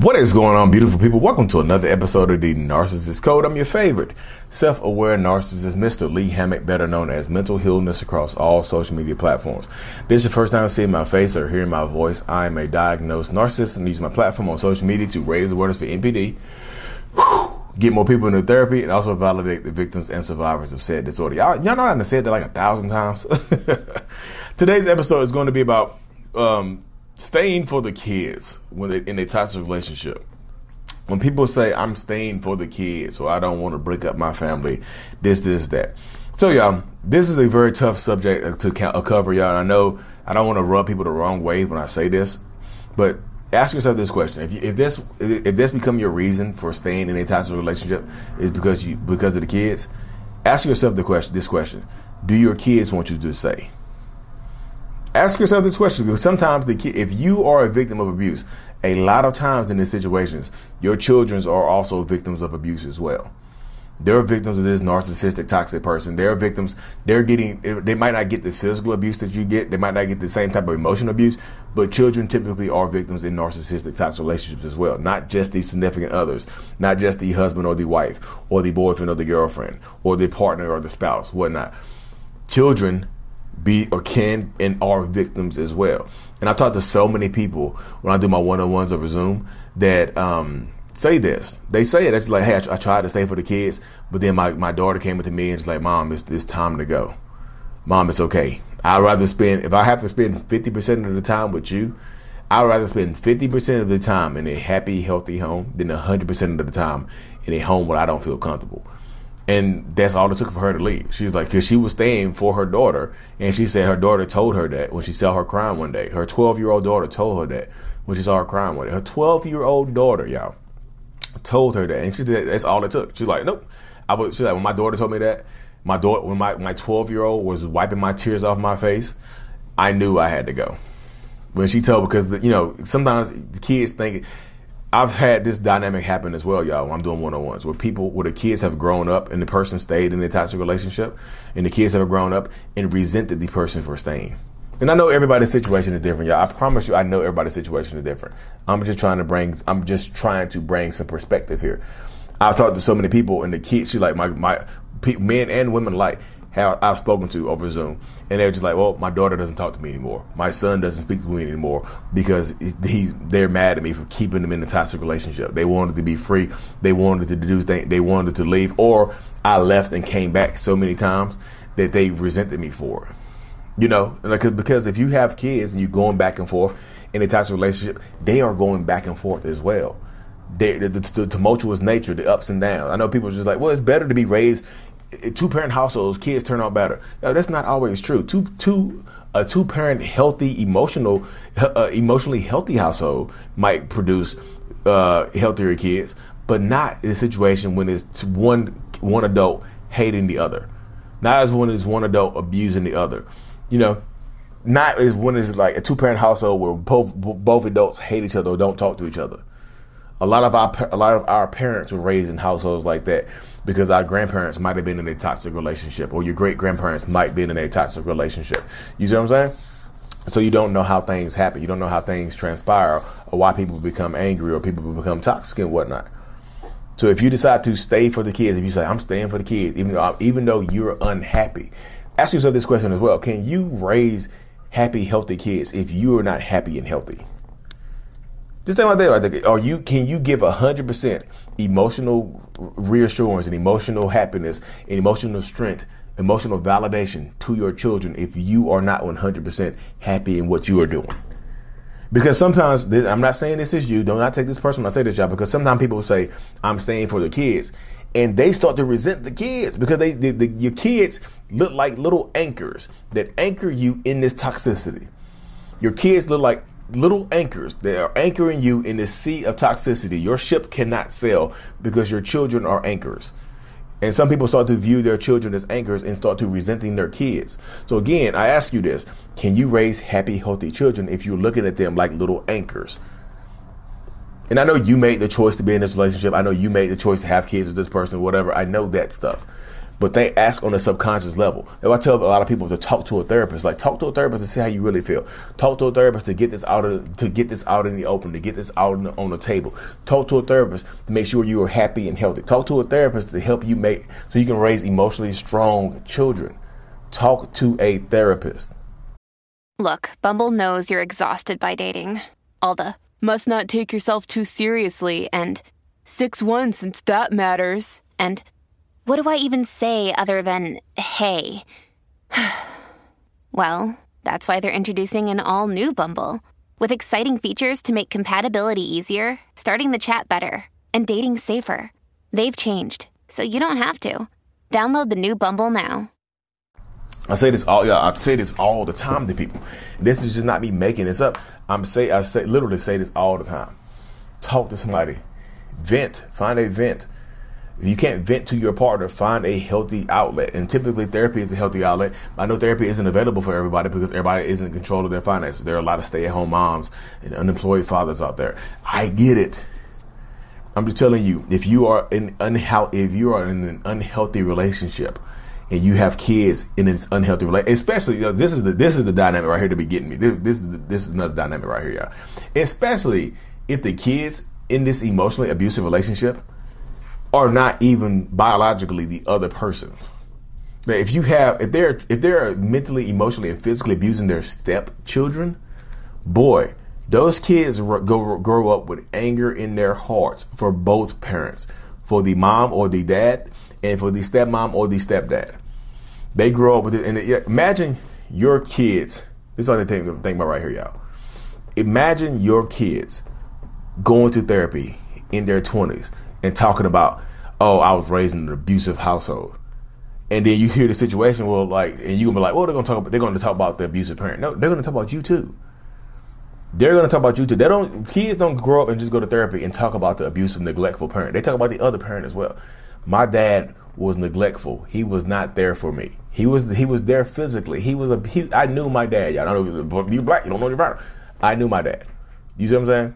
What is going on, beautiful people? Welcome to another episode of the Narcissist Code. I'm your favorite self aware narcissist, Mr. Lee Hammock, better known as Mental Healness across all social media platforms. This is your first time seeing my face or hearing my voice. I am a diagnosed narcissist and use my platform on social media to raise awareness for NPD, get more people into therapy, and also validate the victims and survivors of said disorder. Y'all, y'all know I said that like a thousand times. Today's episode is going to be about um, staying for the kids when they, in a toxic relationship. When people say I'm staying for the kids or I don't want to break up my family, this, this, that. So y'all, this is a very tough subject uh, to uh, cover, y'all. And I know I don't want to rub people the wrong way when I say this, but ask yourself this question: If, you, if this if this become your reason for staying in a toxic relationship is because you because of the kids, ask yourself the question: This question: Do your kids want you to stay? Ask yourself this question because sometimes the kid, if you are a victim of abuse, a lot of times in these situations, your children are also victims of abuse as well. They're victims of this narcissistic, toxic person. They're victims. They're getting. They might not get the physical abuse that you get. They might not get the same type of emotional abuse. But children typically are victims in narcissistic, toxic relationships as well. Not just the significant others. Not just the husband or the wife or the boyfriend or the girlfriend or the partner or the spouse, whatnot. Children be or can and are victims as well. And I talk to so many people when I do my one on ones over Zoom that um, say this. They say it. It's like, hey, I, I, tried to stay for the kids, but then my, my daughter came up to me and it's like, Mom, it's, it's time to go. Mom, it's okay. I'd rather spend, if I have to spend 50% of the time with you, I'd rather spend 50% of the time in a happy, healthy home than 100% of the time in a home where I don't feel comfortable. And that's all it took for her to leave. She was like, because she was staying for her daughter. And she said her daughter told her that when she saw her crying one day. Her 12 year old daughter told her that when she saw her crying one day. Her 12 year old daughter, y'all, told her that. And she said, that's all it took. She's like, nope. I was, she's like, when my daughter told me that, my daughter, when my, my 12 year old was wiping my tears off my face, I knew I had to go. When she told, because, the, you know, sometimes the kids think, I've had this dynamic happen as well, y'all. When I'm doing one on ones where people, where the kids have grown up and the person stayed in the toxic relationship, and the kids have grown up and resented the person for staying. And I know everybody's situation is different, y'all. I promise you, I know everybody's situation is different. I'm just trying to bring, I'm just trying to bring some perspective here. I've talked to so many people, and the kids, she like my my men and women like have I've spoken to over Zoom, and they're just like, "Well, my daughter doesn't talk to me anymore. My son doesn't speak to me anymore because he they're mad at me for keeping them in a toxic relationship. They wanted to be free. They wanted to do things. They wanted to leave, or I left and came back so many times that they resented me for it. You know, like because if you have kids and you're going back and forth in a toxic relationship, they are going back and forth as well. The, the, the, tumultuous nature, the ups and downs. I know people are just like, well, it's better to be raised two parent households, kids turn out better. Now, that's not always true. Two two a two parent healthy emotional uh, emotionally healthy household might produce uh, healthier kids, but not in a situation when it's one one adult hating the other. Not as when it's one adult abusing the other. You know, not as when it's like a two parent household where both both adults hate each other or don't talk to each other. A lot of our a lot of our parents were raised in households like that because our grandparents might have been in a toxic relationship, or your great grandparents might be in a toxic relationship. You see what I'm saying? So you don't know how things happen. You don't know how things transpire, or why people become angry, or people become toxic and whatnot. So if you decide to stay for the kids, if you say I'm staying for the kids, even though even though you're unhappy, ask yourself this question as well: Can you raise happy, healthy kids if you are not happy and healthy? Just think about that. Like, are you can you give hundred percent emotional reassurance and emotional happiness and emotional strength, emotional validation to your children if you are not one hundred percent happy in what you are doing? Because sometimes this, I'm not saying this is you. Do not not take this person when I say this, job. Because sometimes people say I'm staying for the kids, and they start to resent the kids because they the, the, your kids look like little anchors that anchor you in this toxicity. Your kids look like little anchors that are anchoring you in the sea of toxicity. Your ship cannot sail because your children are anchors. And some people start to view their children as anchors and start to resenting their kids. So again, I ask you this. Can you raise happy, healthy children if you're looking at them like little anchors? And I know you made the choice to be in this relationship. I know you made the choice to have kids with this person, whatever. I know that stuff but they ask on a subconscious level. If I tell a lot of people to talk to a therapist, like talk to a therapist to see how you really feel. Talk to a therapist to get this out of to get this out in the open, to get this out the, on the table. Talk to a therapist to make sure you are happy and healthy. Talk to a therapist to help you make so you can raise emotionally strong children. Talk to a therapist. Look, Bumble knows you're exhausted by dating. All the must not take yourself too seriously and 6 1 since that matters. And what do I even say other than hey? well, that's why they're introducing an all new Bumble with exciting features to make compatibility easier, starting the chat better, and dating safer. They've changed, so you don't have to. Download the new Bumble now. I say this all yeah, I say this all the time to people. This is just not me making this up. I'm say I say literally say this all the time. Talk to somebody. Vent. Find a vent if you can't vent to your partner, find a healthy outlet. And typically, therapy is a healthy outlet. I know therapy isn't available for everybody because everybody isn't in control of their finances. There are a lot of stay-at-home moms and unemployed fathers out there. I get it. I'm just telling you, if you are in unhealth, if you are in an unhealthy relationship, and you have kids in an unhealthy relationship, especially you know, this is the this is the dynamic right here to be getting me. This, this is this is another dynamic right here, y'all. Especially if the kids in this emotionally abusive relationship are not even biologically the other person. If you have, if they're, if they're mentally, emotionally, and physically abusing their stepchildren, boy, those kids go grow up with anger in their hearts for both parents, for the mom or the dad, and for the stepmom or the stepdad. They grow up with it, and it, imagine your kids. This is what I think, think about right here, y'all. Imagine your kids going to therapy in their twenties and talking about, oh, I was raised in an abusive household. And then you hear the situation, well, like, and you gonna be like, well, they're gonna talk about, they're gonna talk about the abusive parent. No, they're gonna talk about you too. They're gonna talk about you too. They don't, kids don't grow up and just go to therapy and talk about the abusive, neglectful parent. They talk about the other parent as well. My dad was neglectful. He was not there for me. He was, he was there physically. He was a, he, I knew my dad. Y'all don't know, you black, you don't know your father. I knew my dad. You see what I'm saying?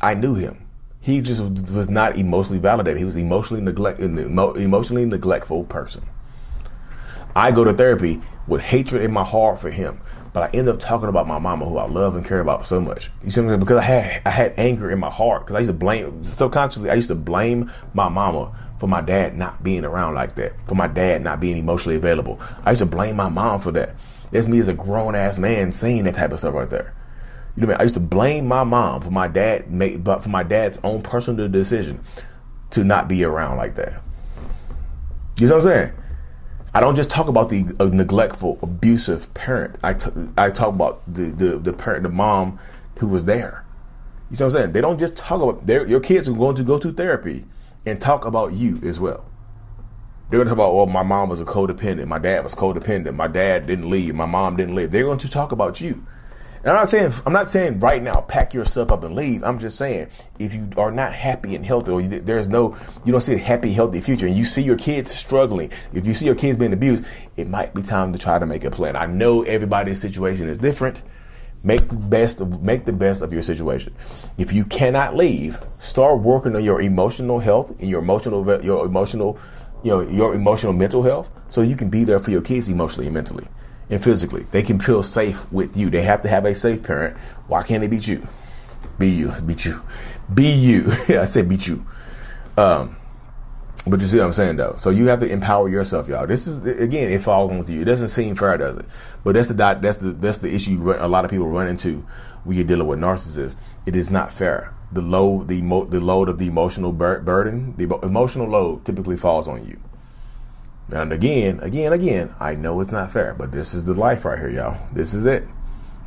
I knew him he just was not emotionally validated. He was emotionally neglect, emotionally neglectful person. I go to therapy with hatred in my heart for him, but I end up talking about my mama, who I love and care about so much. You see what I'm saying? Because I had I had anger in my heart because I used to blame subconsciously. I used to blame my mama for my dad not being around like that, for my dad not being emotionally available. I used to blame my mom for that. That's me as a grown ass man saying that type of stuff right there. You know I mean? I used to blame my mom for my dad made, but for my dad's own personal decision to not be around like that. You know what I'm saying? I don't just talk about the uh, neglectful, abusive parent. I, t- I talk about the, the, the parent, the mom who was there. You know what I'm saying? They don't just talk about their, your kids are going to go to therapy and talk about you as well. They're going to talk about, well, my mom was a codependent. My dad was codependent. My dad didn't leave. My mom didn't leave. They're going to talk about you. And I'm not saying I'm not saying right now pack yourself up and leave. I'm just saying if you are not happy and healthy, or you, there's no you don't see a happy, healthy future, and you see your kids struggling, if you see your kids being abused, it might be time to try to make a plan. I know everybody's situation is different. Make the best of, make the best of your situation. If you cannot leave, start working on your emotional health and your emotional your emotional you know your emotional mental health so you can be there for your kids emotionally and mentally and physically. They can feel safe with you. They have to have a safe parent. Why can't they beat you? Be you. Beat you. Be you. I said beat you. Um, but you see what I'm saying though. So you have to empower yourself, y'all. This is again, it falls on you. It doesn't seem fair, does it? But that's the that's the that's the issue a lot of people run into when you're dealing with narcissists. It is not fair. The load, the mo- the load of the emotional bur- burden, the emotional load typically falls on you. And again, again, again, I know it's not fair, but this is the life right here, y'all. This is it.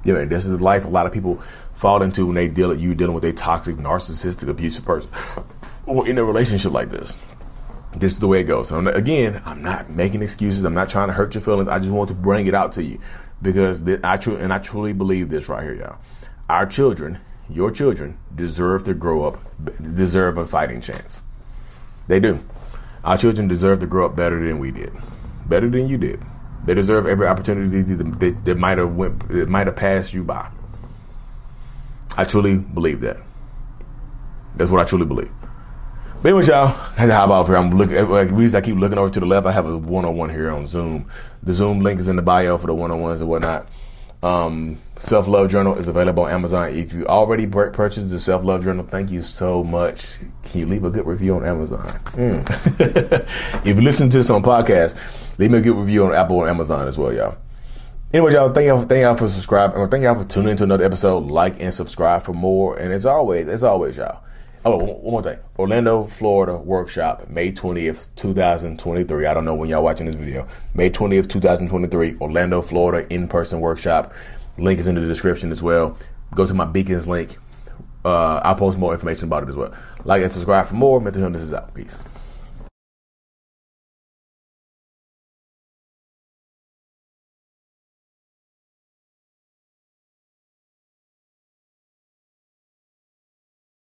You know, this is the life a lot of people fall into when they deal you dealing with a toxic, narcissistic, abusive person or in a relationship like this. This is the way it goes. So again, I'm not making excuses. I'm not trying to hurt your feelings. I just want to bring it out to you because I truly and I truly believe this right here, y'all. our children, your children, deserve to grow up, deserve a fighting chance. They do. Our children deserve to grow up better than we did, better than you did. They deserve every opportunity that, that might have went, that might have passed you by. I truly believe that. That's what I truly believe. But anyway, y'all, how about here? I'm looking. Eh, like, reason I keep looking over to the left, I have a one-on-one oh here on Zoom. The Zoom link is in the bio for the one-on-ones oh and whatnot. Um, Self Love Journal is available on Amazon. If you already purchased the Self Love Journal, thank you so much. Can you leave a good review on Amazon? Mm. if you listen to this on podcast, leave me a good review on Apple and Amazon as well, y'all. Anyway, y'all, thank y'all, thank y'all for subscribing. Thank y'all for tuning into another episode. Like and subscribe for more. And as always, as always, y'all. Oh, one more thing. Orlando, Florida workshop, May 20th, 2023. I don't know when y'all watching this video. May 20th, 2023, Orlando, Florida in-person workshop. Link is in the description as well. Go to my Beacons link. Uh, I'll post more information about it as well. Like and subscribe for more. Mental Healness is out. Peace.